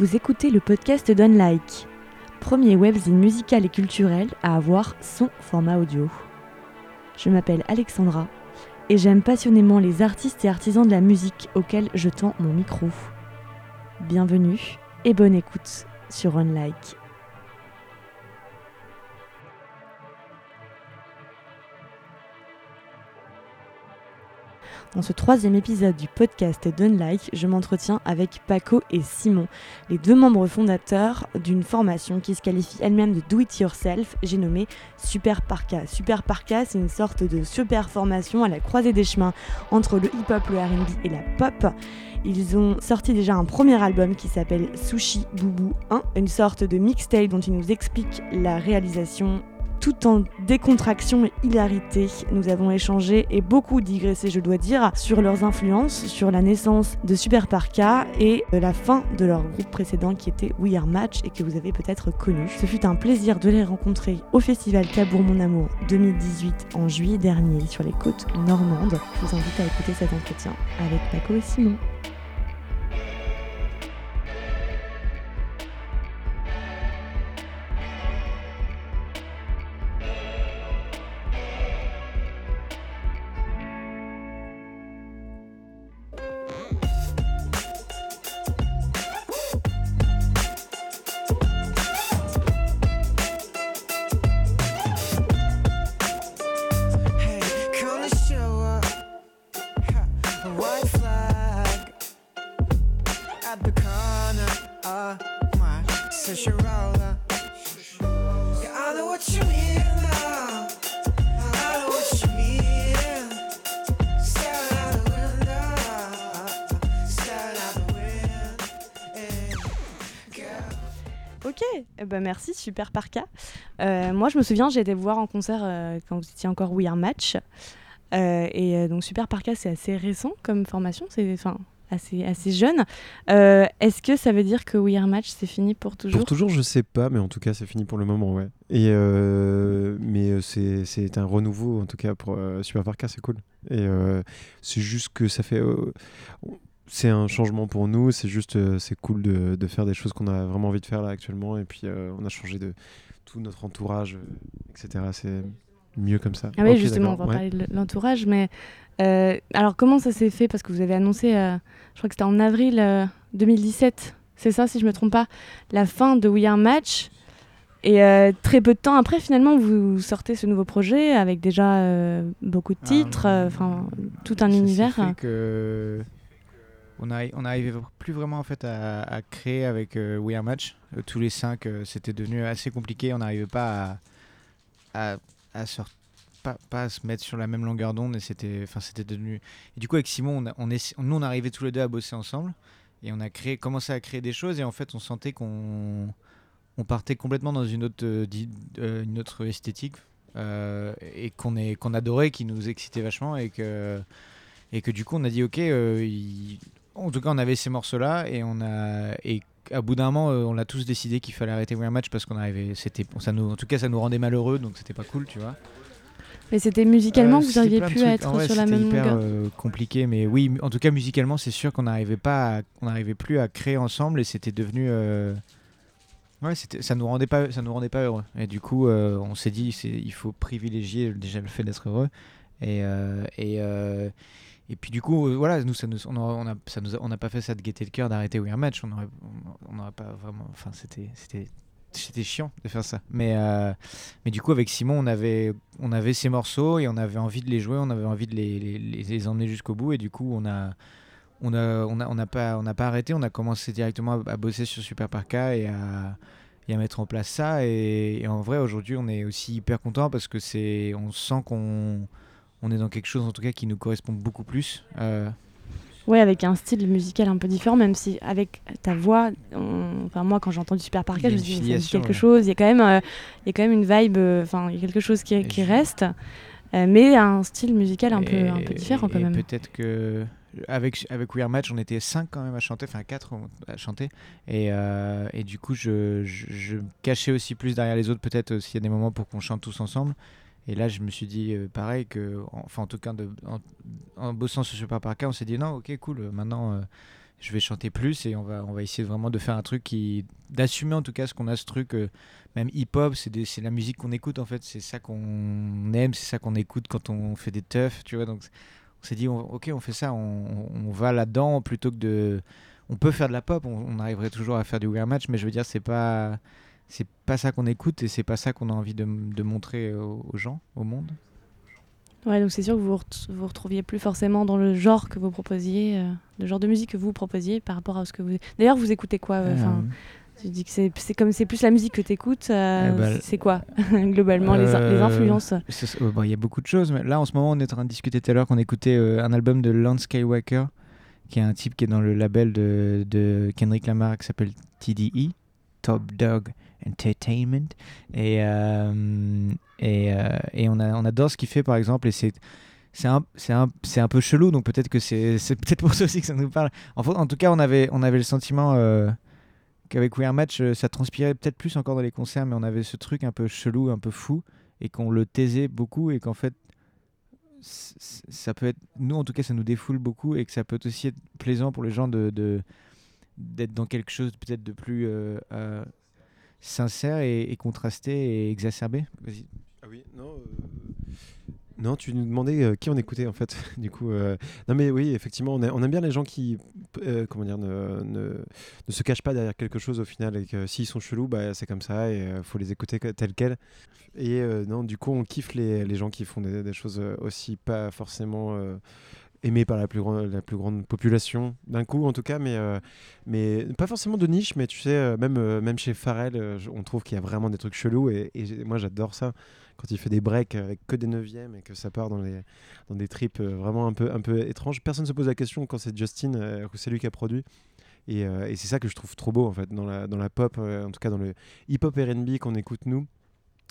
Vous écoutez le podcast d'Unlike, premier webzine musical et culturel à avoir son format audio. Je m'appelle Alexandra et j'aime passionnément les artistes et artisans de la musique auxquels je tends mon micro. Bienvenue et bonne écoute sur Unlike. Dans ce troisième épisode du podcast d'Unlike, je m'entretiens avec Paco et Simon, les deux membres fondateurs d'une formation qui se qualifie elle-même de Do It Yourself, j'ai nommé Super Parka. Super Parka, c'est une sorte de super formation à la croisée des chemins entre le hip-hop, le RB et la pop. Ils ont sorti déjà un premier album qui s'appelle Sushi Boubou 1, une sorte de mixtape dont ils nous expliquent la réalisation tout en décontraction et hilarité. Nous avons échangé et beaucoup digressé, je dois dire, sur leurs influences, sur la naissance de Super Parka et la fin de leur groupe précédent qui était We Are Match et que vous avez peut-être connu. Ce fut un plaisir de les rencontrer au festival Cabourg Mon Amour 2018 en juillet dernier sur les côtes normandes. Je vous invite à écouter cet entretien avec Paco et Simon. Eh ben merci, super Parka. Euh, moi, je me souviens, j'ai été voir en concert euh, quand vous étiez encore We Are Match. Euh, et euh, donc, super Parka, c'est assez récent comme formation, c'est enfin assez, assez jeune. Est-ce que ça veut dire que We Are Match, c'est fini pour toujours? Pour toujours, je sais pas, mais en tout cas, c'est fini pour le moment, ouais. Et mais c'est un renouveau, en tout cas, pour Super Parka, c'est cool. Et c'est juste que ça fait. C'est un changement pour nous, c'est juste. euh, c'est cool de, de faire des choses qu'on a vraiment envie de faire là actuellement. Et puis, euh, on a changé de tout notre entourage, euh, etc. C'est mieux comme ça. Ah oui, justement, on va ouais. parler de l'entourage, mais euh, alors comment ça s'est fait? Parce que vous avez annoncé, euh, je crois que c'était en avril euh, 2017, c'est ça si je me trompe pas, la fin de We Are Match. Et euh, très peu de temps après, finalement, vous sortez ce nouveau projet avec déjà euh, beaucoup de titres, Euh, euh, enfin tout un univers. fait que on n'arrivait plus vraiment en fait à, créer avec euh, We Are Match. Euh, tous les cinq, euh, c'était devenu assez compliqué. On n'arrivait pas à à, à se pas, pas à se mettre sur la même longueur d'onde et c'était enfin c'était devenu. Et du coup avec Simon, on, on est nous on arrivait tous les deux à bosser ensemble et on a créé commencé à créer des choses et en fait on sentait qu'on on partait complètement dans une autre euh, une autre esthétique et qu'on est qu'on adorait, qui nous excitait vachement et que et que du coup on a dit ok euh, il- en tout cas on avait ces morceaux là et on a et à bout d'un moment euh, on a tous décidé qu'il fallait arrêter We Are Match parce qu'on arrivait c'était ça nous en tout cas ça nous rendait malheureux donc c'était pas cool tu vois Mais c'était musicalement Euh, que vous de pu trucs. être vrai, sur la même hyper longueur. euh, compliqué mais oui en tout cas musicalement c'est sûr qu'on n'arrivait pas à- on n'arrivait plus à créer ensemble et c'était devenu euh, ouais c'était ça nous rendait pas ça nous rendait pas heureux et du coup euh, on s'est dit c'est il faut privilégier déjà le fait d'être heureux et et et puis du coup, euh, voilà, nous, on a, on a- a- n'a pas fait ça de gaieté le cœur d'arrêter We Are Match. On n'aurait pas vraiment. Enfin, c'était, chiant de faire ça. Mais, euh, mais du coup, avec Simon, on avait, on avait ces morceaux et on avait envie de les jouer, on avait envie de les, emmener jusqu'au bout. Et du coup, on a, on a, on a, on n'a pas, on n'a pas arrêté. On a commencé directement à, bosser sur Super Parka et à, et à mettre en place ça. Et, et en vrai, aujourd'hui, on est aussi hyper content parce que c'est, on sent qu'on on est dans quelque chose en tout cas qui nous correspond beaucoup plus. Euh, Ouais, avec un style musical un peu différent, même si avec ta voix, on- enfin moi quand j'ai entendu Super y je me suis dit quelque ouais. chose. Il y a quand même, euh, il y a quand même une vibe, enfin il y a quelque chose qui, reste, euh, mais un style musical un peu, et- un peu différent quand et même. Peut-être que avec avec We Are Match, on était 5 quand même à chanter, enfin 4 à chanter, et, euh, et du coup je, je, je cachais aussi plus derrière les autres, peut-être s'il y a des moments pour qu'on chante tous ensemble. Et là, je me suis dit euh, pareil que, enfin en tout cas, de, en, en bossant sur Super Parka, on s'est dit non, ok, cool, euh, maintenant euh, je vais chanter plus et on va, on va essayer vraiment de faire un truc qui. d'assumer en tout cas ce qu'on a, ce truc. même hip-hop, c'est la musique qu'on écoute en fait, c'est ça qu'on aime, c'est ça qu'on écoute quand on fait des teufs, tu vois. Donc on s'est dit, ok, on fait ça, on, va là-dedans plutôt que de. On peut faire de la pop, on, on arriverait toujours à faire du weird match, mais je veux dire, c'est pas. C'est pas ça qu'on écoute et c'est pas ça qu'on a envie de, de montrer aux, aux gens, au monde. Ouais, donc c'est sûr que vous vous ret- vous retrouviez plus forcément dans le genre que vous proposiez, euh, le genre de musique que vous proposiez par rapport à ce que vous. D'ailleurs, vous écoutez quoi euh, enfin, Tu dis que c'est comme c'est plus la musique que tu écoutes, Eh ben, c'est quoi globalement les, les Euh, influences? euh, bon, Il y a beaucoup de choses, mais là en ce moment on est en train de discuter tout à l'heure qu'on écoutait euh, un album de Lance Skywalker, qui est un type qui est dans le label de, de Kendrick Lamar qui s'appelle TDE, Top Dog Entertainment. Et, euh, et, euh, et on, a, on adore ce qu'il fait par exemple, et c'est. C'est un, un, un peu chelou, donc peut-être que c'est, peut-être pour ça aussi que ça nous parle. En, en tout cas, on avait, on avait le sentiment euh, qu'avec Weird Match, euh, ça transpirait peut-être plus encore dans les concerts, mais on avait ce truc un peu chelou, un peu fou, et qu'on le taisait beaucoup, et qu'en fait, ça peut être, nous en tout cas, ça nous défoule beaucoup, et que ça peut aussi être plaisant pour les gens de, d'être dans quelque chose peut-être de plus sincère et, et et exacerbé. Vas-y. Ah oui, non. euh, Non, tu nous demandais euh, qui on écoutait en fait. du coup, euh, non mais oui, effectivement, on, aime bien les gens qui, comment dire, ne, ne, se cachent pas derrière quelque chose au final et que s'ils sont chelous, bah, c'est comme ça et faut les écouter tels quels. Et non, du coup, on kiffe les, les gens qui font des, choses aussi pas forcément aimées par la plus grande, population d'un coup en tout cas, mais euh, mais pas forcément de niche, mais tu sais, euh, même euh, même chez Pharrell, on trouve qu'il y a vraiment des trucs chelous et, moi j'adore ça quand il fait des breaks avec que des neuvièmes et que ça part dans, les, dans des trips euh, vraiment un peu, un peu étranges. Personne ne se pose la question quand c'est Justin, que c'est lui qui a produit. Et, c'est ça que je trouve trop beau en fait dans la, dans la pop, en tout cas dans le hip-hop RB qu'on écoute nous.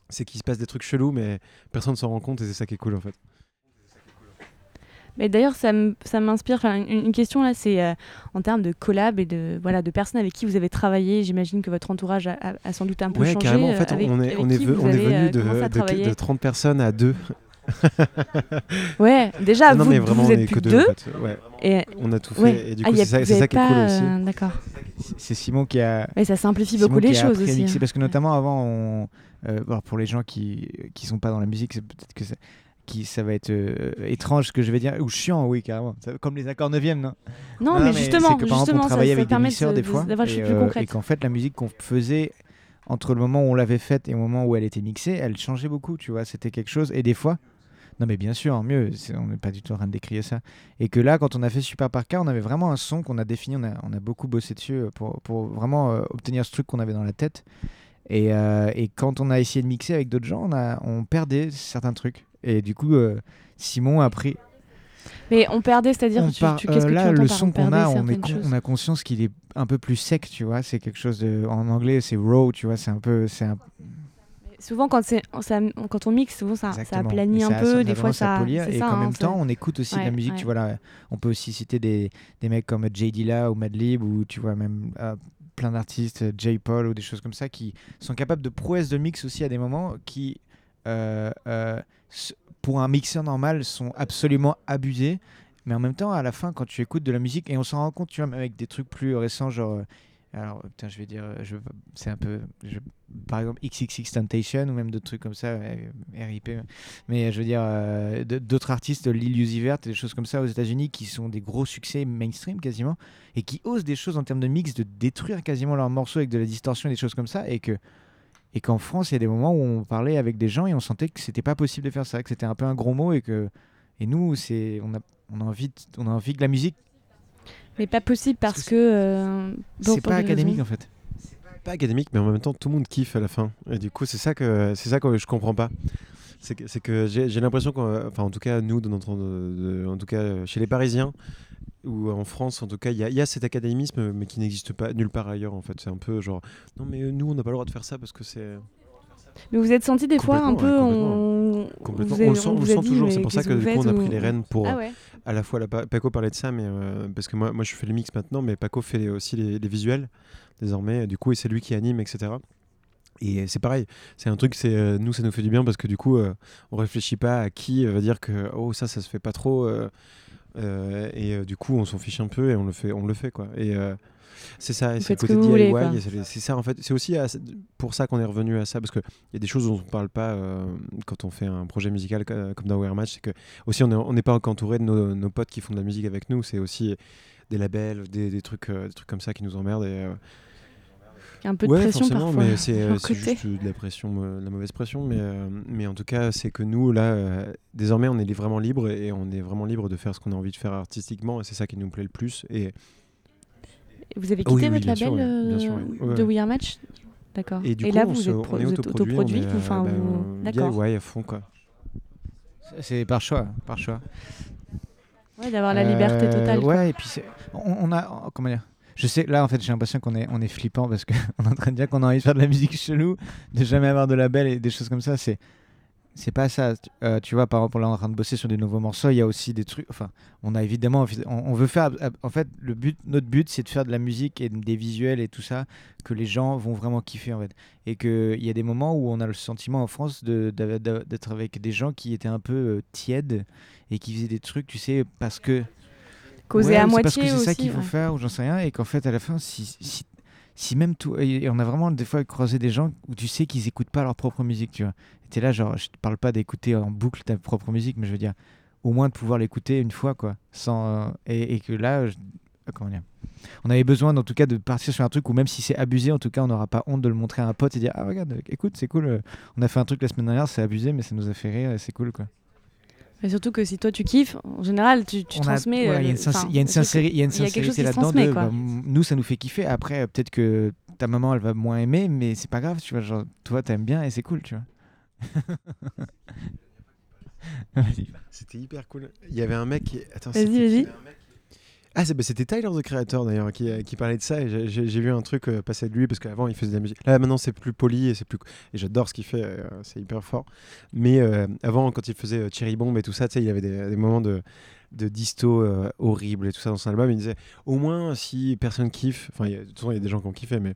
C'est qu'il se passe des trucs chelous, mais personne ne s'en rend compte et c'est ça qui est cool en fait. Mais d'ailleurs, ça m'inspire. enfin, Une, une question là, c'est euh, en termes de collab et de voilà de personnes avec qui vous avez travaillé. J'imagine que votre entourage a, a- a sans doute un peu Ouais, changé. carrément. En euh, fait, avec- on est, on est, vous on est avez, euh, venu de, de- de 30 personnes à deux. Ouais, déjà non, vous, mais vous vraiment, on êtes est plus que deux. deux. en fait. Ouais, Et on a tout fait. ouais. Et du Ah, coup, y a- c'est ça, vous ça qui est pas, cool aussi. euh, D'accord. C'est Simon qui a, Ouais, ça simplifie Simon beaucoup les choses aussi. hein. parce que notamment avant, on, euh, pour les gens qui qui sont pas dans la musique, c'est peut-être que qui, ça va être euh, étrange ce que je vais dire, ou chiant, oui carrément, Ça- comme les accords 9 non? Non, Non, mais justement, que, par exemple, justement, on ça, travaillait ça avec des mixeurs de- des de- fois, et, euh, et qu'en fait la musique qu'on faisait entre le moment où on l'avait faite et au moment où elle était mixée, elle changeait beaucoup, tu vois, c'était quelque chose. Et des fois, non mais bien sûr, mieux, c'est- on n'est pas du tout en train de décrire ça. Et que là, quand on a fait Super Parka, on avait vraiment un son qu'on a défini, on a, on a beaucoup bossé dessus euh, pour, pour vraiment euh, obtenir ce truc qu'on avait dans la tête. Et, et quand on a essayé de mixer avec d'autres gens, on, a, on perdait certains trucs. Et du coup, euh, Simon a pris, Mais on perdait, c'est-à-dire, tu, qu'est-ce euh, que là, tu entends le son on qu'on a, on, est certaines con- choses on a conscience qu'il est un peu plus sec, tu vois. C'est quelque chose de, en anglais, c'est raw, tu vois. C'est un peu, c'est un, Souvent, quand, c'est, ça, quand on mixe, souvent ça, ça aplanit un ça- peu, des fois ça. polir, et ça, hein, même ça- temps, on écoute aussi de la musique. ouais. Tu vois là, on peut aussi citer des, des mecs comme Jay Dilla ou Madlib ou tu vois même euh, plein d'artistes, J. Paul ou des choses comme ça qui sont capables de prouesses de mix aussi à des moments qui, euh, euh, pour un mixeur normal, sont absolument abusés. Mais en même temps, à la fin, quand tu écoutes de la musique, et on s'en rend compte, tu vois, même avec des trucs plus récents, genre. euh, alors, putain, je vais dire, euh, c'est un peu. par exemple, XXX Temptation ou même d'autres trucs comme ça, euh, RIP. Mais je veux dire, d'autres artistes, Lil Uzi Vert, des choses comme ça aux États-Unis qui sont des gros succès mainstream quasiment et qui osent des choses en termes de mix, de détruire quasiment leurs morceaux avec de la distorsion et des choses comme ça. Et que. Et qu'en France, il y a des moments où on parlait avec des gens et on sentait que c'était pas possible de faire ça, que c'était un peu un gros mot et que. Et nous, c'est, on a, on a envie, de- on a envie que la musique, Mais pas possible Parce parce que euh, c'est pas académique en fait. pas académique, mais en même temps, tout le monde kiffe à la fin. Et du coup, c'est ça que c'est ça que je comprends pas. C'est que, c'est que j'ai l'impression qu'on, enfin, en tout cas, nous, dans notre, de- en tout cas, chez les Parisiens ou en France, en tout cas, il y, y a cet académisme, mais qui n'existe pas nulle part ailleurs. En fait, c'est un peu genre, non, mais nous, on n'a pas le droit de faire ça parce que c'est Mais vous êtes senti des fois un peu. Complètement, ouais, on... complètement. vous on le sent, on le vous a sent dit, toujours. C'est pour ça que du coup, on a pris ou- les rênes pour Ah ouais. à la fois la, Pa- Paco parlait de ça, mais euh, parce que moi, moi, je fais le mix maintenant, mais Paco fait aussi les, les visuels désormais. Du coup, et c'est lui qui anime, etc. Et c'est pareil, c'est un truc, c'est euh, nous ça nous fait du bien parce que du coup, euh, on réfléchit pas à qui euh, va dire que oh ça, ça se fait pas trop. Euh, et euh, du coup, on s'en fiche un peu et on le fait, on le fait quoi. Et euh, c'est ça, c'est le côté DIY. c'est ça en fait. C'est aussi à- pour ça qu'on est revenu à ça parce qu'il y a des choses dont on parle pas euh, quand on fait un projet musical co- comme dans Wear Match. C'est que aussi on est- on n'est pas qu'entouré de nos, nos potes qui font de la musique avec nous. C'est aussi des labels, des, des trucs, euh, des trucs comme ça qui nous emmerdent. Et, euh, Un peu de ouais, pression forcément, parfois. mais c'est euh, juste de la pression, euh, de la mauvaise pression. Mais, euh, mais en tout cas, c'est que nous, là, euh, désormais, on est vraiment libre et on est vraiment libre de faire ce qu'on a envie de faire artistiquement. Et c'est ça qui nous plaît le plus. Et, Vous avez oui, quitté oui, votre sûr, label ouais, bien euh, sûr, ouais. Ouais, de ouais. We Are Match? D'accord. et du Et coup, là, vous se- êtes, vous êtes autoproduit. vous, enfin, euh, bah, vous- D'accord. DIY à fond, quoi. C'est par choix, par choix. Ouais, d'avoir la liberté Euh, totale. quoi. Ouais, et puis c'est- on, on a. Comment dire Je sais, là en fait, j'ai l'impression qu'on est, on est flippant parce qu'on est en train de dire qu'on a envie de faire de la musique chelou, de jamais avoir de label et des choses comme ça. C'est. C'est pas ça. Tu- euh, vois, par exemple, là, on est en train de bosser sur des nouveaux morceaux. Il y a aussi des trucs. Enfin, on a évidemment. On, veut faire. En fait, le but, notre but, c'est de faire de la musique et des visuels et tout ça que les gens vont vraiment kiffer en fait. Et qu'il y a des moments où on a le sentiment en France de- de- de- d'être avec des gens qui étaient un peu euh, tièdes et qui faisaient des trucs, tu sais, parce que Causer Ouais, à moitié parce que c'est ça qu'il faut ouais. faire ou j'en sais rien et qu'en fait à la fin si, si, si même tout et on a vraiment des fois croisé des gens où tu sais qu'ils écoutent pas leur propre musique tu vois et t'es là genre je te parle pas d'écouter en boucle ta propre musique mais je veux dire au moins de pouvoir l'écouter une fois quoi sans euh, et, et que là je- comment dire on avait besoin en tout cas de partir sur un truc où même si c'est abusé en tout cas on n'aura pas honte de le montrer à un pote et dire ah regarde écoute c'est cool euh, on a fait un truc la semaine dernière c'est abusé mais ça nous a fait rire et c'est cool quoi Et surtout que si toi tu kiffes, en général, tu, tu On a- transmets. euh, il y a une il y a chose sincérité là-dedans. bah, m- nous, ça nous fait kiffer. Après, euh, peut-être que ta maman, elle va moins aimer, mais c'est pas grave. Tu vois, genre, toi, t'aimes bien et c'est cool, tu vois. C'était hyper cool. Il y avait un mec qui. Attends, Vas-y, c'était Ah, bah, c'était Tyler the Creator d'ailleurs qui, euh, qui parlait de ça j'ai- vu un truc euh, passer de lui parce qu'avant il faisait de la musique. Là maintenant c'est plus poli et c'est plus et j'adore ce qu'il fait, euh, c'est hyper fort. Mais avant quand il faisait Cherry Bomb et tout ça, tu sais, il avait des, moments de de disto horribles et tout ça dans son album. Il disait au moins si personne kiffe, enfin de toute façon il y a des gens qui ont kiffé, mais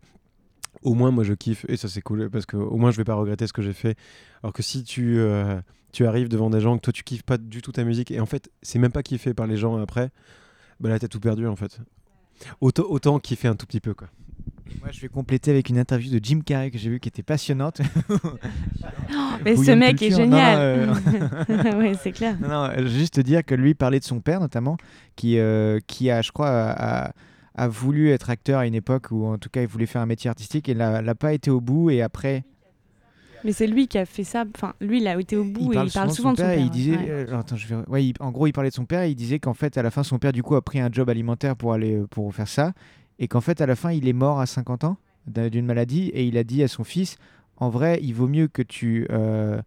au moins moi je kiffe et ça c'est cool parce que au moins je vais pas regretter ce que j'ai fait. Alors que si tu tu arrives devant des gens que toi tu kiffes pas du tout ta musique et en fait c'est même pas kiffé par les gens après, bah là t'as tout perdu en fait. Autant, autant kiffer un tout petit peu quoi. Moi, je vais compléter avec une interview de Jim Carrey que j'ai vue qui était passionnante. Mais ce mec est culture. Génial. non, ouais, c'est clair. Non, non, euh, juste te dire que lui parlait de son père notamment, qui, euh, qui a, je crois, a, a voulu être acteur à une époque où en tout cas il voulait faire un métier artistique et l'a l'a pas été au bout et après Mais c'est lui qui a fait ça. Enfin, lui, il a été au bout et il parle de souvent de son père. et il disait, Ouais. euh, attends, je vais- ouais, il- en gros, il parlait de son père et il disait qu'en fait, à la fin, son père, du coup, a pris un job alimentaire pour aller euh, pour faire ça et qu'en fait, à la fin, il est mort à 50 ans d'un- d'une maladie et il a dit à son fils, en vrai, il vaut mieux que tu euh,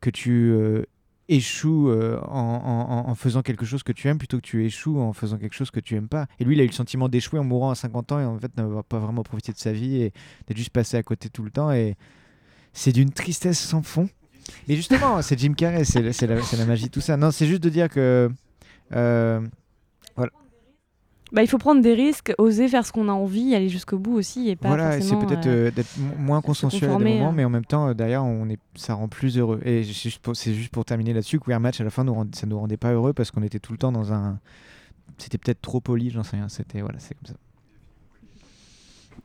que tu euh, échoues euh, en, en- en- en faisant quelque chose que tu aimes plutôt que tu échoues en faisant quelque chose que tu aimes pas. Et lui, il a eu le sentiment d'échouer en mourant à 50 ans et en fait n'avoir pas vraiment profité de sa vie et d'être juste passé à côté tout le temps. Et c'est d'une tristesse sans fond. Mais justement, c'est Jim Carrey, c'est la, la magie, tout ça. Non, c'est juste de dire que. euh, Bah, il faut prendre des risques, oser faire ce qu'on a envie, aller jusqu'au bout aussi et pas voilà, c'est peut-être euh, d'être mo- moins consensuel à des moments, hein. mais en même temps, euh, derrière, on est, ça rend plus heureux. Et c'est juste pour, c'est juste pour terminer là-dessus, que Weird Match, à la fin, nous rend- ça nous rendait pas heureux parce qu'on était tout le temps dans un. C'était peut-être trop poli, j'en sais rien. C'était. Voilà, c'est comme ça.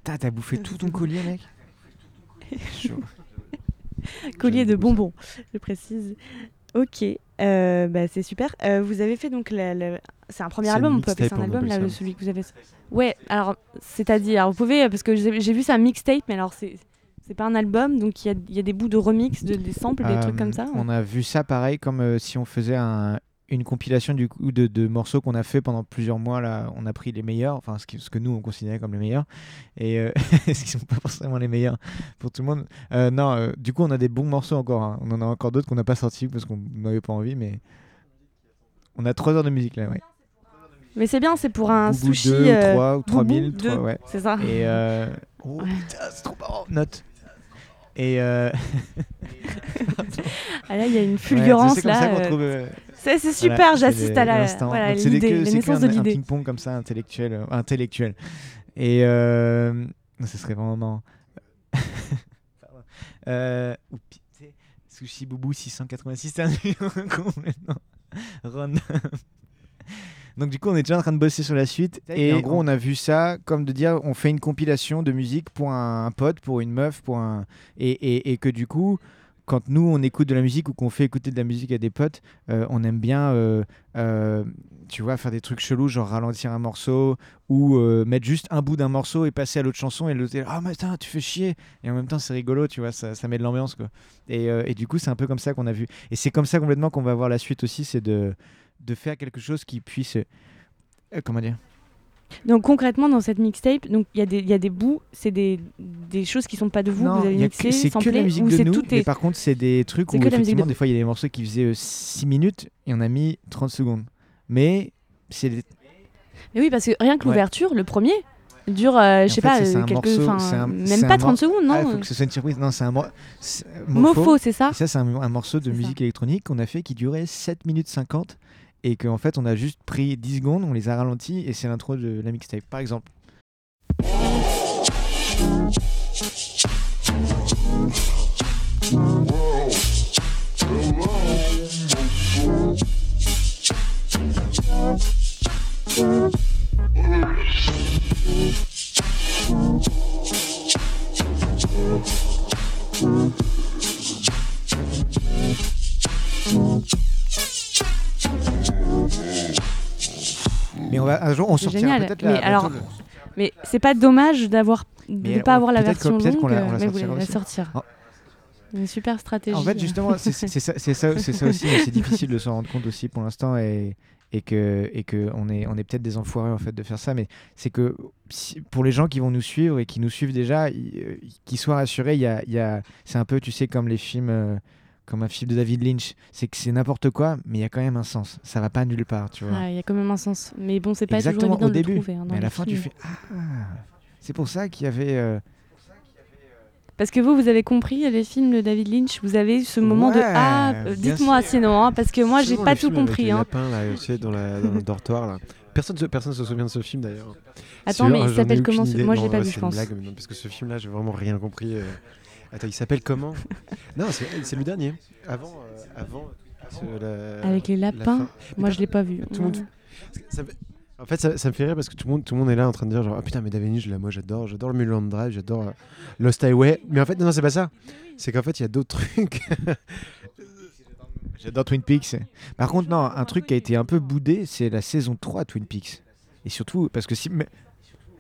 T'as t'as bouffé tout ton collier, mec? Chaud. collier de bonbons, je précise. Ok, euh, bah, c'est super. Euh, vous avez fait donc la- la- c'est un premier album, on peut appeler ça un album là, ça. celui que vous avez. Ouais, alors c'est-à-dire, vous pouvez parce que j'ai vu ça mixtape, mais alors c'est c'est pas un album, donc il y a, il y a des bouts de remix, de, des samples, des trucs comme Euh, ça. On a vu ça pareil comme euh, si on faisait un- une compilation du coup de, de morceaux qu'on a fait pendant plusieurs mois. Là, on a pris les meilleurs, enfin ce, qui- ce que nous on considérait comme les meilleurs, et euh, ce qui sont pas forcément les meilleurs pour tout le monde. Euh, non, euh, du coup on a des bons morceaux encore. hein. On en a encore d'autres qu'on n'a pas sortis parce qu'on n'avait pas envie, mais on a trois heures de musique là. Ouais. Mais c'est bien, c'est pour un Boubou sushi. 2 euh, ou 3 ou Boubou 3000, 2, trois, ouais. C'est ça. Et euh, oh Ouais. putain, c'est trop marrant. Note. Et euh, Ah là, il y a une fulgurance là. euh, euh, C'est Voilà, super, j'assiste à la voilà, c'est naissance de Un l'idée. ping-pong comme ça, intellectuel. euh, intellectuel. Et ce serait vraiment marrant. Sushi Boubou 686, c'est un numéro complètement random. Donc du coup, on est déjà en train de bosser sur la suite. Et en gros, on a vu ça comme de dire, on fait une compilation de musique pour un, un pote, pour une meuf, pour un et, et, et que du coup, quand nous on écoute de la musique ou qu'on fait écouter de la musique à des potes, euh, on aime bien, euh, euh, tu vois, faire des trucs chelous, genre ralentir un morceau ou mettre juste un bout d'un morceau et passer à l'autre chanson et l'autre, ah mais putain, tu fais chier. Et en même temps, c'est rigolo, tu vois, ça, ça met de l'ambiance quoi. Et, et du coup, c'est un peu comme ça qu'on a vu. Et c'est comme ça complètement qu'on va voir la suite aussi, c'est de de faire quelque chose qui puisse, euh, comment dire. Donc concrètement dans cette mixtape, donc il y, a des- il y a des bouts, c'est des, des choses qui sont pas de vous, que vous avez mixé, c'est que la musique de nous, tout mais est... par contre c'est des trucs où musique de effectivement des fois il y a des morceaux qui faisaient 6 minutes et on a mis 30 secondes. Mais c'est des- Mais oui parce que rien que Ouais. l'ouverture, le premier, dure, euh, je sais pas, euh, quelques, un- même pas un 30 secondes, non Ah, faut euh, que ce soit une surprise. Non, c'est un mo- c'est- Mofo, c'est ça Et ça, c'est un, un morceau de ça. musique électronique qu'on a fait qui durait 7 minutes 50 et qu'en fait, on a juste pris 10 secondes, on les a ralentis et c'est l'intro de la mixtape. Par exemple. Un jour, on sortira génial. peut-être Mais la, alors, bientôt Mais c'est pas dommage d'avoir de Mais ne pas on- avoir la version peut-être qu'on longue, la- on la mais sortira la sortir. Oh. Une super stratégie. En fait, justement, c'est ça, c'est ça, aussi. mais C'est difficile de s'en rendre compte aussi pour l'instant et, et que, et que on est, on est peut-être des enfoirés en fait de faire ça. Mais c'est que si- pour les gens qui vont nous suivre et qui nous suivent déjà, euh, qu'ils soient rassurés. Il y a, y a, c'est un peu, tu sais, comme les films, euh, comme un film de David Lynch. C'est que c'est n'importe quoi, mais il y a quand même un sens. Ça va pas nulle part, tu vois. Ouais, Il y a quand même un sens. Mais bon, c'est pas Exactement toujours évident au de début. le trouver. hein, mais à la fin, tu fais ah. C'est pour ça qu'il y avait. euh, Parce que vous, vous avez compris les films de David Lynch, vous avez eu ce moment de Ah, euh, dites-moi sinon, hein, parce que moi, j'ai pas tout film avec compris. Les hein. lapins, là, tu sais, dans, la, dans le dortoir, là. Personne ne personne se souvient de ce film d'ailleurs. Attends, Sûr, mais il s'appelle comment ce-. Moi, je l'ai pas ouais, vu, je pense. blague, mais non, parce que ce film-là, j'ai vraiment rien compris. euh. Attends, il s'appelle comment? Non, c'est le dernier. Avant, euh, avant la- Avec les la lapins? Moi, je l'ai pas vu. tout le monde- ça En fait, ça, ça me fait rire parce que tout le monde, tout le monde est là en train de dire genre ah putain mais David Lynch, là, moi j'adore, j'adore le Mulholland Drive, j'adore euh, Lost Highway. Mais en fait non, c'est pas ça. C'est qu'en fait il y a d'autres trucs. J'adore Twin Peaks. Par contre, non, un truc qui a été un peu boudé, c'est la saison 3 Twin Peaks. Et surtout, parce que si. mais-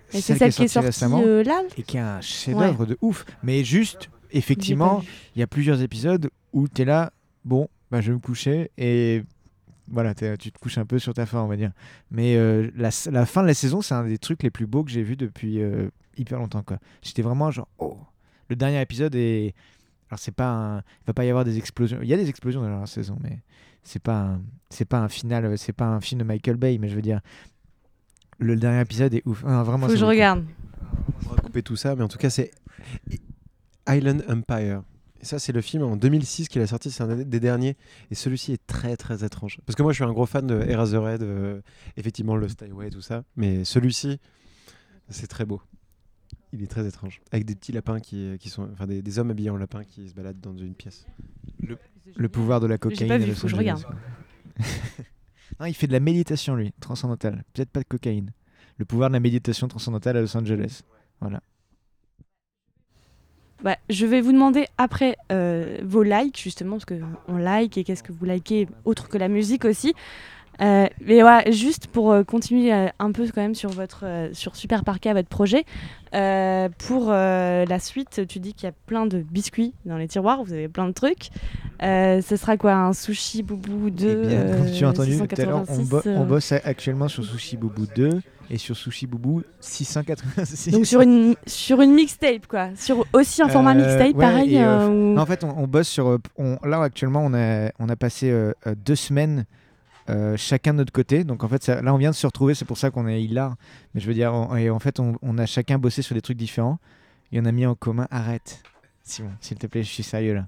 c'est celle qui est sortie récemment euh, là? et qui est un chef-d'œuvre de ouf. Mais juste, effectivement, il y a plusieurs épisodes où tu es là, bon, bah, je vais me coucher et voilà, tu te couches un peu sur ta fin, on va dire. Mais euh, la, la fin de la saison, c'est un des trucs les plus beaux que j'ai vu depuis euh, hyper longtemps. quoi. J'étais vraiment genre, oh, le dernier épisode est. Alors, c'est pas un... Il va pas y avoir des explosions. Il y a des explosions dans la saison, mais c'est pas un... c'est pas un final, euh, c'est pas un film de Michael Bay, mais je veux dire, le dernier épisode est ouf. Ah, vraiment, Faut que je regarde. On va couper tout ça, mais en tout cas c'est Island Empire. Et ça c'est le film en 2006 qu'il a sorti, c'est un des derniers. Et celui-ci est très très étrange. Parce que moi je suis un gros fan de Eraserhead, euh, effectivement Lost Highway, tout ça. Mais celui-ci, c'est très beau. Il est très étrange. Avec des petits lapins qui, qui sont. Enfin des, des hommes habillés en lapins qui se baladent dans une pièce. Le pouvoir de la cocaïne. pas à vu, Los faut que je regarde. non, il fait de la méditation, lui, transcendantale. Peut-être pas de cocaïne. Le pouvoir de la méditation transcendantale à Los Angeles. Voilà. Bah, je vais vous demander après euh, vos likes, justement, parce qu'on like et qu'est-ce que vous likez, autre que la musique aussi. Euh, mais voilà, juste pour euh, continuer un peu quand même sur votre sur Super Parka, votre projet. pour la suite, tu dis qu'il y a plein de biscuits dans les tiroirs, vous avez plein de trucs. Ce sera quoi Un sushi boubou 2 Eh bien, comme tu as entendu tout à l'heure, on, 686, bo- on bosse actuellement sur Sushi Boubou 2 et sur Sushi Boubou 686. Donc sur une sur une mixtape quoi, sur aussi un format Euh, mixtape ouais, pareil. euh, euh, Non, en fait, on, on bosse sur. euh, on- là, actuellement, on a, on a passé deux semaines chacun de notre côté. Donc, en fait, ça- là, on vient de se retrouver. C'est pour ça qu'on est hilar. Mais je veux dire, on- et en fait, on, a chacun bossé sur des trucs différents. Et on a mis en commun. Arrête, Simon, s'il te plaît, je suis sérieux là.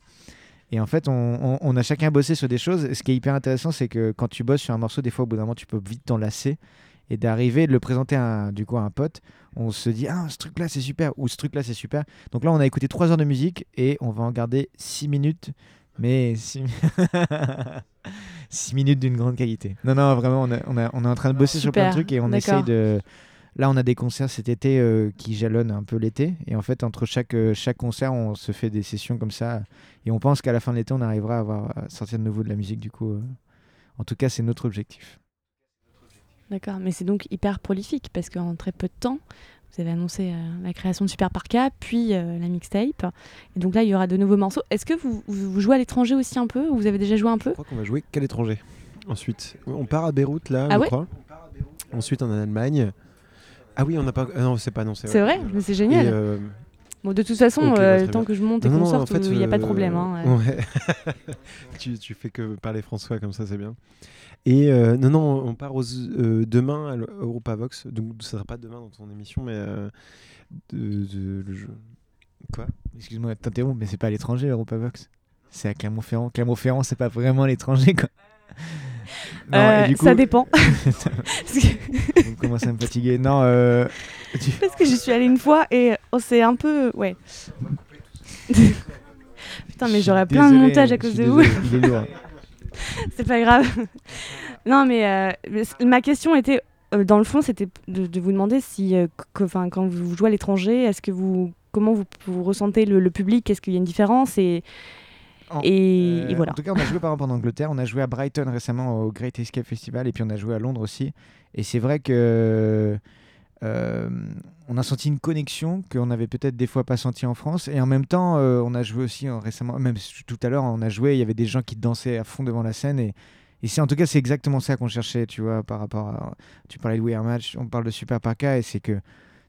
Et en fait, on, a chacun bossé sur des choses. Et ce qui est hyper intéressant, c'est que quand tu bosses sur un morceau, des fois, au bout d'un moment, tu peux vite t'en lasser. Et d'arriver, de le présenter à un, du coup, à un pote, on se dit Ah, ce truc-là, c'est super. Ou ce truc-là, c'est super. Donc là, on a écouté 3 heures de musique et on va en garder 6 minutes. Mais 6 6 minutes d'une grande qualité. Non, non, vraiment, on, a- on, a- on est en train de bosser sur plein de trucs et on essaye de. Là, on a des concerts cet été euh, qui jalonnent un peu l'été. Et en fait, entre chaque, euh, chaque concert, on se fait des sessions comme ça. Et on pense qu'à la fin de l'été, on arrivera à, avoir, à sortir de nouveau de la musique. Du coup, euh. en tout cas, c'est notre objectif. D'accord, mais c'est donc hyper prolifique parce qu'en très peu de temps, vous avez annoncé euh, la création de Super Parka, puis euh, la mixtape. Et donc là, il y aura de nouveaux morceaux. Est-ce que vous, vous- vous jouez à l'étranger aussi un peu ou vous avez déjà joué un peu? Je crois qu'on va jouer qu'à l'étranger. Ensuite, on part à Beyrouth là, Ah je ouais? crois. Ensuite, on est en Allemagne. Ah oui, on n'a pas. ah non, c'est pas non, c'est vrai, mais c'est génial. Et, euh, Bon, de toute façon, euh, tant que je monte et qu'on sorte, il n'y a pas de problème. hein, ouais. ouais. tu, tu fais que parler François comme ça, c'est bien. Et euh, non, non, on part aux, euh, demain à l'Europavox. Donc, ça sera pas demain dans ton émission, mais euh, de, de- le jeu. Quoi? Excuse-moi de t'interrompre, mais c'est pas à l'étranger, Europavox. C'est à Clermont-Ferrand. Clermont-Ferrand, c'est pas vraiment l'étranger, quoi. Non, Euh, et du coup, Ça dépend. Parce que- on commence à me fatiguer. Non, euh, tu- Parce que j'y suis allée une fois et oh, c'est un peu. Ouais. Putain, mais j'aurais plein de Désolé, montages à cause de vous. Il est lourd. C'est pas grave. non, mais euh, ma question était, euh, dans le fond, c'était de, de vous demander si, euh, enfin, quand vous jouez à l'étranger, est-ce que vous, comment vous, vous ressentez le, le public? Est-ce qu'il y a une différence? Et, En- et, et voilà. En tout cas, on a joué par exemple en Angleterre, on a joué à Brighton récemment au Great Escape Festival et puis on a joué à Londres aussi. Et c'est vrai que euh, on a senti une connexion qu'on avait peut-être des fois pas senti en France. Et en même temps, euh, on a joué aussi euh, récemment, même tout à l'heure, on a joué, il y avait des gens qui dansaient à fond devant la scène et c'est en tout cas c'est exactement ça qu'on cherchait, tu vois, par rapport à. Tu parlais de We Are Match, on parle de Super Parka et c'est que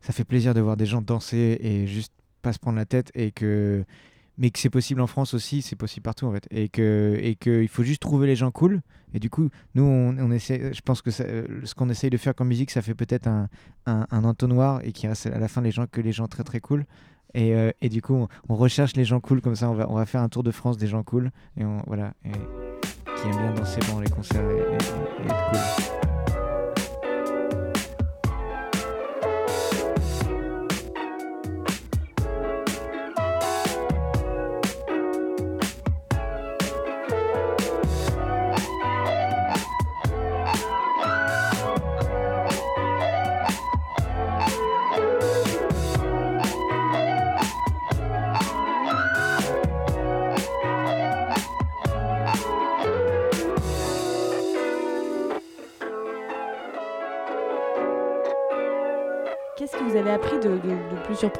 ça fait plaisir de voir des gens danser et juste pas se prendre la tête et que mais que c'est possible en France aussi, c'est possible partout en fait, et que et que il faut juste trouver les gens cool. Et du coup, nous on, essaie, je pense que euh, ce qu'on essaye de faire comme musique, ça fait peut-être un, un, entonnoir et qui reste à la fin les gens que les gens très très cool. Et, euh, et du coup, on, recherche les gens cool comme ça. On va on va faire un tour de France des gens cool et on voilà qui aiment bien danser les concerts et être cool.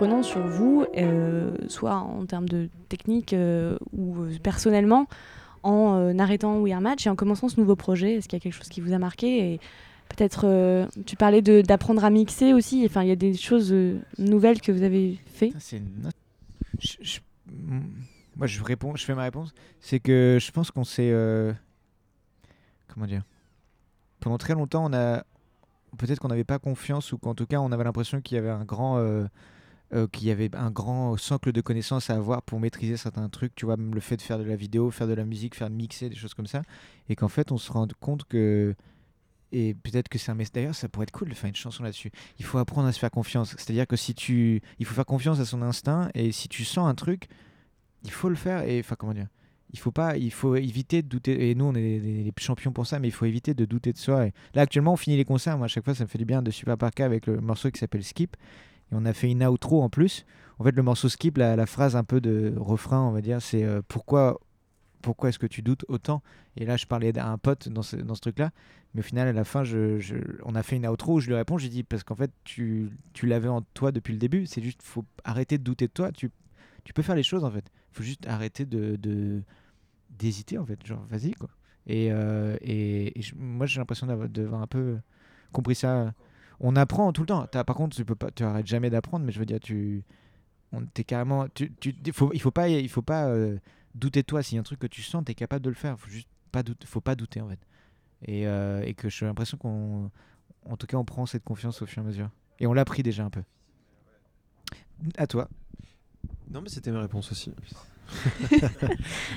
Surprenant sur vous, euh, soit en termes de technique euh, ou euh, personnellement, en arrêtant We Are Match et en commençant ce nouveau projet Est-ce qu'il y a quelque chose qui vous a marqué et Peut-être, tu parlais d'apprendre à mixer aussi. Enfin, il y a des choses nouvelles que vous avez fait. Mm, Moi, je réponds, je fais ma réponse. C'est que je pense qu'on s'est. Comment dire? Pendant très longtemps, on a. Peut-être qu'on n'avait pas confiance ou qu'en tout cas, on avait l'impression qu'il y avait un grand. Euh, qu'il y avait un grand socle de connaissances à avoir pour maîtriser certains trucs, tu vois, même le fait de faire de la vidéo, faire de la musique, faire mixer, des choses comme ça, et qu'en fait on se rend compte que, et peut-être que c'est un message, d'ailleurs ça pourrait être cool de faire une chanson là-dessus, il faut apprendre à se faire confiance. C'est-à-dire que si tu. Il faut faire confiance à son instinct et si tu sens un truc, il faut le faire et. Enfin, comment dire il faut pas, il faut éviter de douter. Et nous, on est des champions pour ça, mais il faut éviter de douter de soi. Et là, actuellement, on finit les concerts. Moi, à chaque fois, ça me fait du bien de Super Parka avec le morceau qui s'appelle Skip. Et on a fait une outro en plus. En fait, le morceau Skip, la, la phrase un peu de refrain, on va dire, c'est euh, pourquoi, pourquoi est-ce que tu doutes autant? Et là, je parlais à un pote dans ce, dans ce truc-là. Mais au final, à la fin, on a fait une outro où je lui réponds. J'ai dit, parce qu'en fait, tu, tu l'avais en toi depuis le début. C'est juste, faut arrêter de douter de toi. Tu, tu peux faire les choses, en fait. faut juste arrêter de. d'hésiter en fait genre vas-y quoi et, euh, et, et moi j'ai l'impression d'avoir un peu compris ça on apprend tout le temps. T'as- par contre tu peux pas tu arrêtes jamais d'apprendre mais je veux dire tu on t'es carrément tu, tu il faut il faut pas il faut pas euh, douter de toi. S'il y a un truc que tu sens t'es capable de le faire. Faut juste pas douter faut pas douter en fait. Et, euh, et que j'ai l'impression qu'on en tout cas on prend cette confiance au fur et à mesure. Et on l'a pris déjà un peu. À toi. Non, mais c'était ma réponse aussi.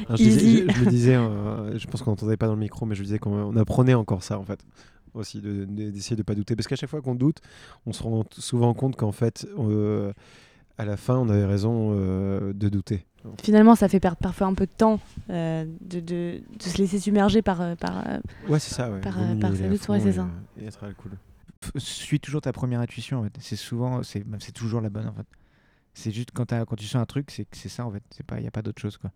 Non, je, disais- Easy. je- je le disais, euh, je pense qu'on n'entendait pas dans le micro, mais je disais qu'on on apprenait encore ça en fait. Aussi, de- de- d'essayer de ne pas douter. Parce qu'à chaque fois qu'on doute, on se rend souvent compte qu'en fait, euh, à la fin, on avait raison euh, de douter. Finalement, ça fait perdre parfois un peu de temps euh, de, de, de se laisser submerger par. par Ouais, c'est ça, ouais. Par, euh, par sa lutte, ouais, c'est et, ça. Et être à la cool. Suis toujours ta première intuition en fait. C'est souvent, c'est toujours la bonne en fait. C'est juste quand, tu sens un truc, c'est ça en fait. C'est pas, y a pas d'autre chose quoi.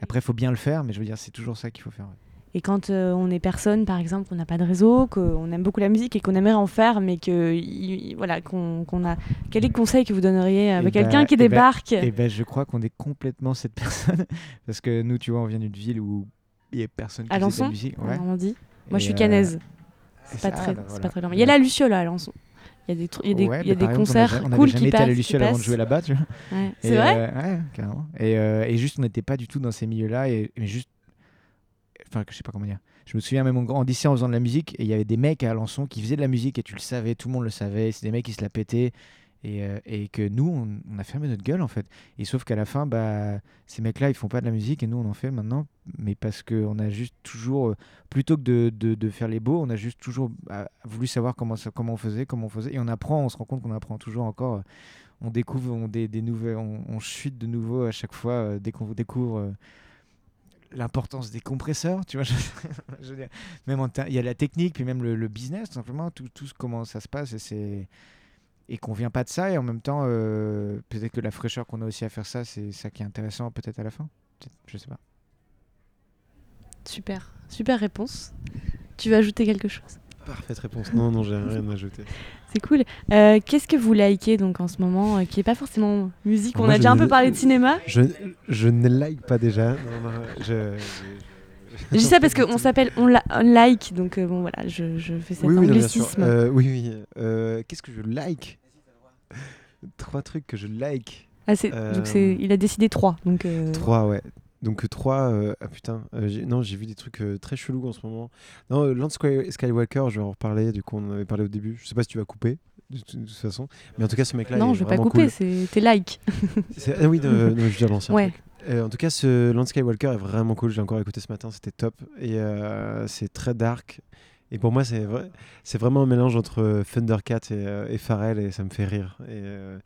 Après, il faut bien le faire, mais je veux dire, c'est toujours ça qu'il faut faire. Et quand euh, on est personne, par exemple, qu'on n'a pas de réseau, qu'on aime beaucoup la musique et qu'on aimerait en faire, mais que y- voilà, qu'on a. Quel est le conseil que vous donneriez à Eh quelqu'un ben- qui eh ben- débarque? Et ben, je crois qu'on est complètement cette personne parce que nous, tu vois, on vient d'une ville où il y a personne qui À faisait de Alençon? la musique. Ouais. Moi, je suis euh, canaise. et C'est pas, très, bah, c'est voilà. pas très. Il y a la Luciole à Alençon. Il y a des, y a des, Ouais, y a bah, des on concerts on cool qui jamais été à passent. la avant de passent. jouer là-bas, tu vois. Ouais, C'est vrai euh, Ouais, carrément. Et, euh, et juste, on n'était pas du tout dans ces milieux-là. Et, juste. Enfin, je sais pas comment dire. Je me souviens même, on grandissait en faisant de la musique. Et il y avait des mecs à Alençon qui faisaient de la musique. Et tu le savais, tout le monde le savait. C'est des mecs qui se la pétaient. Et, euh, et que nous, on, a fermé notre gueule, en fait. Et sauf qu'à la fin, bah, ces mecs-là, ils font pas de la musique. Et nous, on en fait maintenant. Mais parce qu'on a juste toujours. euh, Plutôt que de, de, faire les beaux, on a juste toujours bah, voulu savoir comment, ça, comment on faisait, comment on faisait. Et on apprend, on se rend compte qu'on apprend toujours encore. euh, on découvre on, des, nouvelles, on, chute de nouveau à chaque fois dès qu'on découvre l'importance des compresseurs, tu vois. Je, je veux dire, même il y a la technique, puis même le, business, tout simplement, tout, tout comment ça se passe, et c'est et qu'on vient pas de ça, et en même temps, euh, peut-être que la fraîcheur qu'on a aussi à faire ça, c'est ça qui est intéressant, peut-être à la fin. Je sais pas. Super, super réponse. Tu veux ajouter quelque chose? Parfaite réponse. Non, non, j'ai rien à ajouter. C'est cool. Euh, Qu'est-ce que vous likez donc en ce moment, euh, qui est pas forcément musique? On Moi, a déjà un peu parlé de cinéma. Je, je ne like pas déjà. Non, non, je, dis ça parce qu'on s'appelle on, like, donc euh, bon voilà, je, je fais cet Oui, oui, non, anglicisme. Euh, oui, oui. Qu'est-ce que je like? Trois trucs que je like. Ah, Donc il a décidé trois. Donc Trois, ouais. Donc euh, trois, euh, ah putain, euh, non, j'ai vu des trucs euh, très chelous en ce moment. Non, euh, Land Sky- Skywalker, je vais en reparler, du coup on en avait parlé au début. Je sais pas si tu vas couper, de, toute- façon. Mais en tout cas, ce mec-là, non, est je vais pas couper, cool. c'est tes likes. Ah oui, de, de, je veux dire l'ancien Ouais. Euh, en tout cas, ce Land Skywalker est vraiment cool. J'ai encore écouté ce matin, c'était top. Et euh, c'est très dark. Et pour moi, c'est vrai, vraiment un mélange entre euh, Thundercat et, euh, et Pharrell, et ça me fait rire. Et, euh,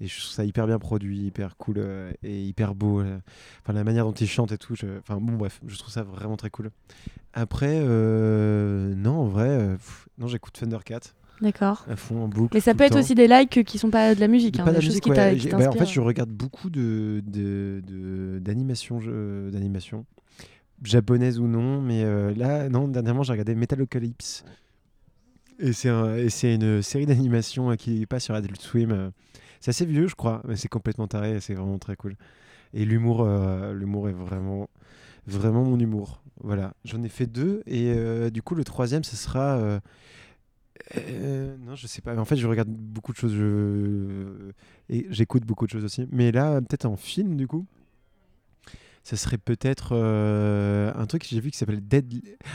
et je trouve ça hyper bien produit, hyper cool euh, et hyper beau. euh. Enfin, la manière dont il chante et tout. je- Enfin, bon, bref, je trouve ça vraiment très cool. Après, euh, non, en vrai, pff, non, j'écoute Thundercat D'accord. à fond en boucle. Mais ça peut être temps. aussi des likes qui sont pas de la musique, hein, Pas de des choses musique, qui ouais. qui bah, en fait, je regarde beaucoup de de- de- d'animations japonaises ou non, mais là, non, dernièrement, j'ai regardé Metalocalypse. Et c'est un- et c'est une série d'animation qui passe sur Adult Swim. C'est assez vieux, je crois, mais c'est complètement taré c'est vraiment très cool. Et l'humour, euh, l'humour est vraiment, vraiment mon humour. Voilà, j'en ai fait deux et euh, du coup le troisième, ce sera. euh, non, je sais pas. Mais en fait, je regarde beaucoup de choses. Je... Et j'écoute beaucoup de choses aussi. Mais là, peut-être en film, du coup, ça serait peut-être un truc que j'ai vu qui s'appelle Dead.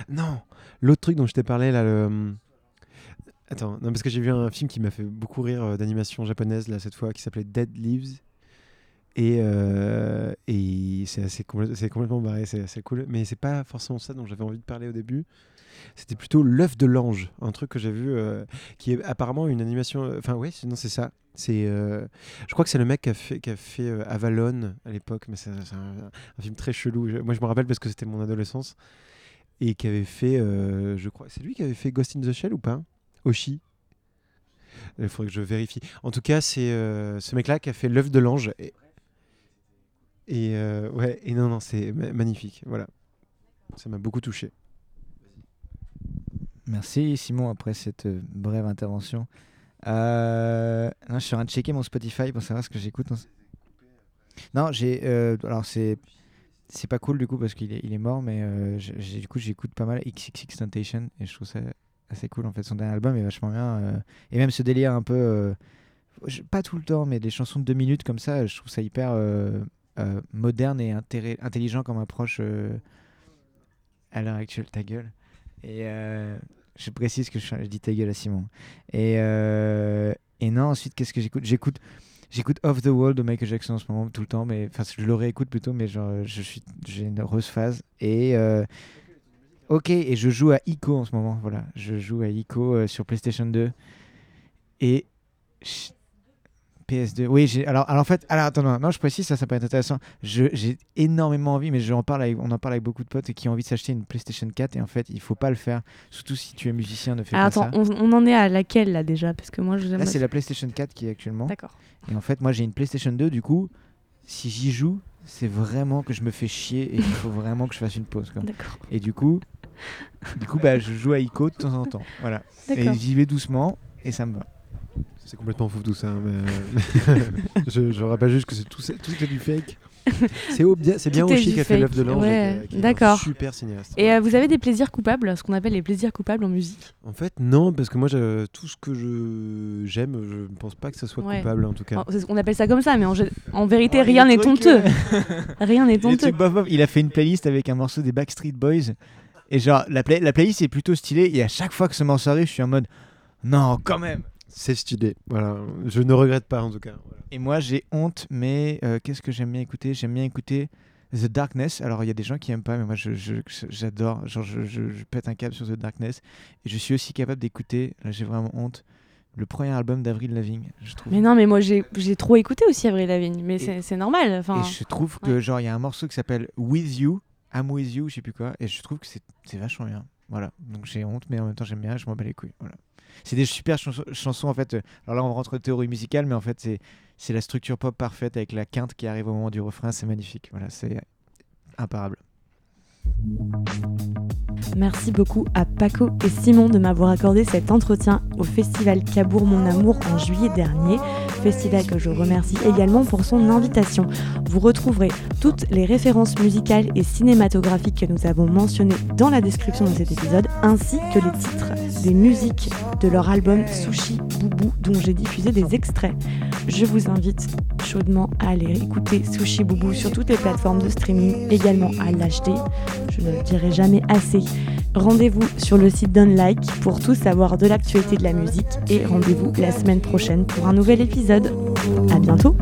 Non, l'autre truc dont je t'ai parlé là. Le... Attends, non, parce que j'ai vu un film qui m'a fait beaucoup rire euh, d'animation japonaise là cette fois, qui s'appelait Dead Leaves. Et, euh, et c'est assez complètement barré, c'est assez cool. Mais c'est pas forcément ça dont j'avais envie de parler au début. C'était plutôt l'œuf de l'ange, un truc que j'ai vu euh, qui est apparemment une animation. Enfin, ouais, c'est- non, c'est ça. Je crois que c'est le mec qui a fait, Avalon à l'époque, mais c'est un, un film très chelou. Moi, je me rappelle parce que c'était mon adolescence et qui avait fait, je crois, c'est lui qui avait fait Ghost in the Shell ou pas? Oshi. Il faudrait que je vérifie. En tout cas, c'est euh, ce mec-là qui a fait l'œuf de l'ange. Et, euh, ouais, et non, non, c'est ma- magnifique. Voilà, ça m'a beaucoup touché. Merci Simon après cette euh, brève intervention. Euh, je suis en train de checker mon Spotify pour savoir ce que j'écoute. Non, j'ai. alors c'est c'est pas cool du coup parce qu'il est, il est mort, mais du coup j'écoute pas mal XXX Temptation et je trouve ça assez cool en fait. Son dernier album est vachement bien euh, et même ce délire un peu. euh, pas tout le temps, mais des chansons de deux minutes comme ça, je trouve ça hyper euh, moderne et intelligent comme approche à l'heure actuelle. Ta gueule. Et je précise que je, dis ta gueule à Simon. Et, et non, ensuite, qu'est-ce que j'écoute? J'écoute j'écoute Off the Wall de Michael Jackson en ce moment tout le temps, mais enfin, je le réécoute plutôt, mais genre, je suis, j'ai une heureuse phase. Et ok, et je joue à Ico en ce moment. Voilà, je joue à Ico euh, sur PlayStation 2. Et je- PS2. Oui, j'ai. Alors, alors en fait, alors attends, non, non, je précise, ça, ça peut être intéressant. Je- J'ai énormément envie, mais je en parle avec- on en parle avec beaucoup de potes qui ont envie de s'acheter une PlayStation 4 et en fait, il faut pas le faire. Surtout si tu es musicien, ne fais Ah, pas attends, ça. on, on en est à laquelle là déjà? Parce que moi je Là, c'est la PlayStation 4 qui est actuellement. D'accord. Et en fait, moi, j'ai une PlayStation 2. Du coup, si j'y joue, c'est vraiment que je me fais chier et il faut vraiment que je fasse une pause. quoi. D'accord. Et du coup, du coup, bah, je joue à Ico de temps en temps. Voilà. Et j'y vais doucement et ça me va. C'est complètement fou tout ça. hein, mais, je, je rappelle juste que c'est tout, ça- tout est du fake. C'est bien, c'est bien Oshi qui a fait l'œuf de l'ange. Ouais, d'accord. Super cinéaste. Et euh, vous avez des plaisirs coupables, ce qu'on appelle les plaisirs coupables en musique? En fait, non, parce que moi, je- tout ce que je j'aime, je ne pense pas que ça soit Ouais. coupable en tout cas. On appelle ça comme ça, mais en, vérité, Ouais, rien n'est honteux. euh, Rien n'est honteux. Il a fait une playlist avec un morceau des Backstreet Boys. Et genre, la, play- la playlist est plutôt stylée. Et à chaque fois que ce morceau arrive, je suis en mode non, quand même. C'est stylé. Voilà, je ne regrette pas en tout cas. Voilà. Et moi, j'ai honte, mais euh, qu'est-ce que j'aime bien écouter? J'aime bien écouter The Darkness. Alors, il y a des gens qui aiment pas, mais moi, je- je- j'adore. Genre, je, je- je pète un câble sur The Darkness. Et je suis aussi capable d'écouter, là, j'ai vraiment honte, le premier album d'Avril Lavigne. Je trouve. Mais non, mais moi j'ai trop écouté aussi Avril Lavigne, mais c'est normal. Enfin, Et je trouve que, genre, il y a un morceau qui s'appelle With You, I'm With You, je sais plus quoi. Et je trouve que c'est vachement bien. Voilà. Donc, j'ai honte, mais en même temps, j'aime bien. Je m'en bats les couilles. Voilà. C'est des super chanso- chansons, en fait. euh, Alors là, on rentre en théorie musicale, mais en fait, c'est la structure pop parfaite avec la quinte qui arrive au moment du refrain. C'est magnifique. Voilà, c'est imparable. Merci beaucoup à Paco et Simon de m'avoir accordé cet entretien au festival Cabourg Mon Amour en juillet dernier, festival que je remercie également pour son invitation. Vous retrouverez toutes les références musicales et cinématographiques que nous avons mentionnées dans la description de cet épisode, ainsi que les titres des musiques de leur album Sushi Boubou dont j'ai diffusé des extraits. Je vous invite chaudement à aller écouter Sushi Boubou sur toutes les plateformes de streaming, également à l'acheter. Je ne le dirai jamais assez. Rendez-vous sur le site d'Unlike pour tout savoir de l'actualité de la musique et rendez-vous la semaine prochaine pour un nouvel épisode. À bientôt.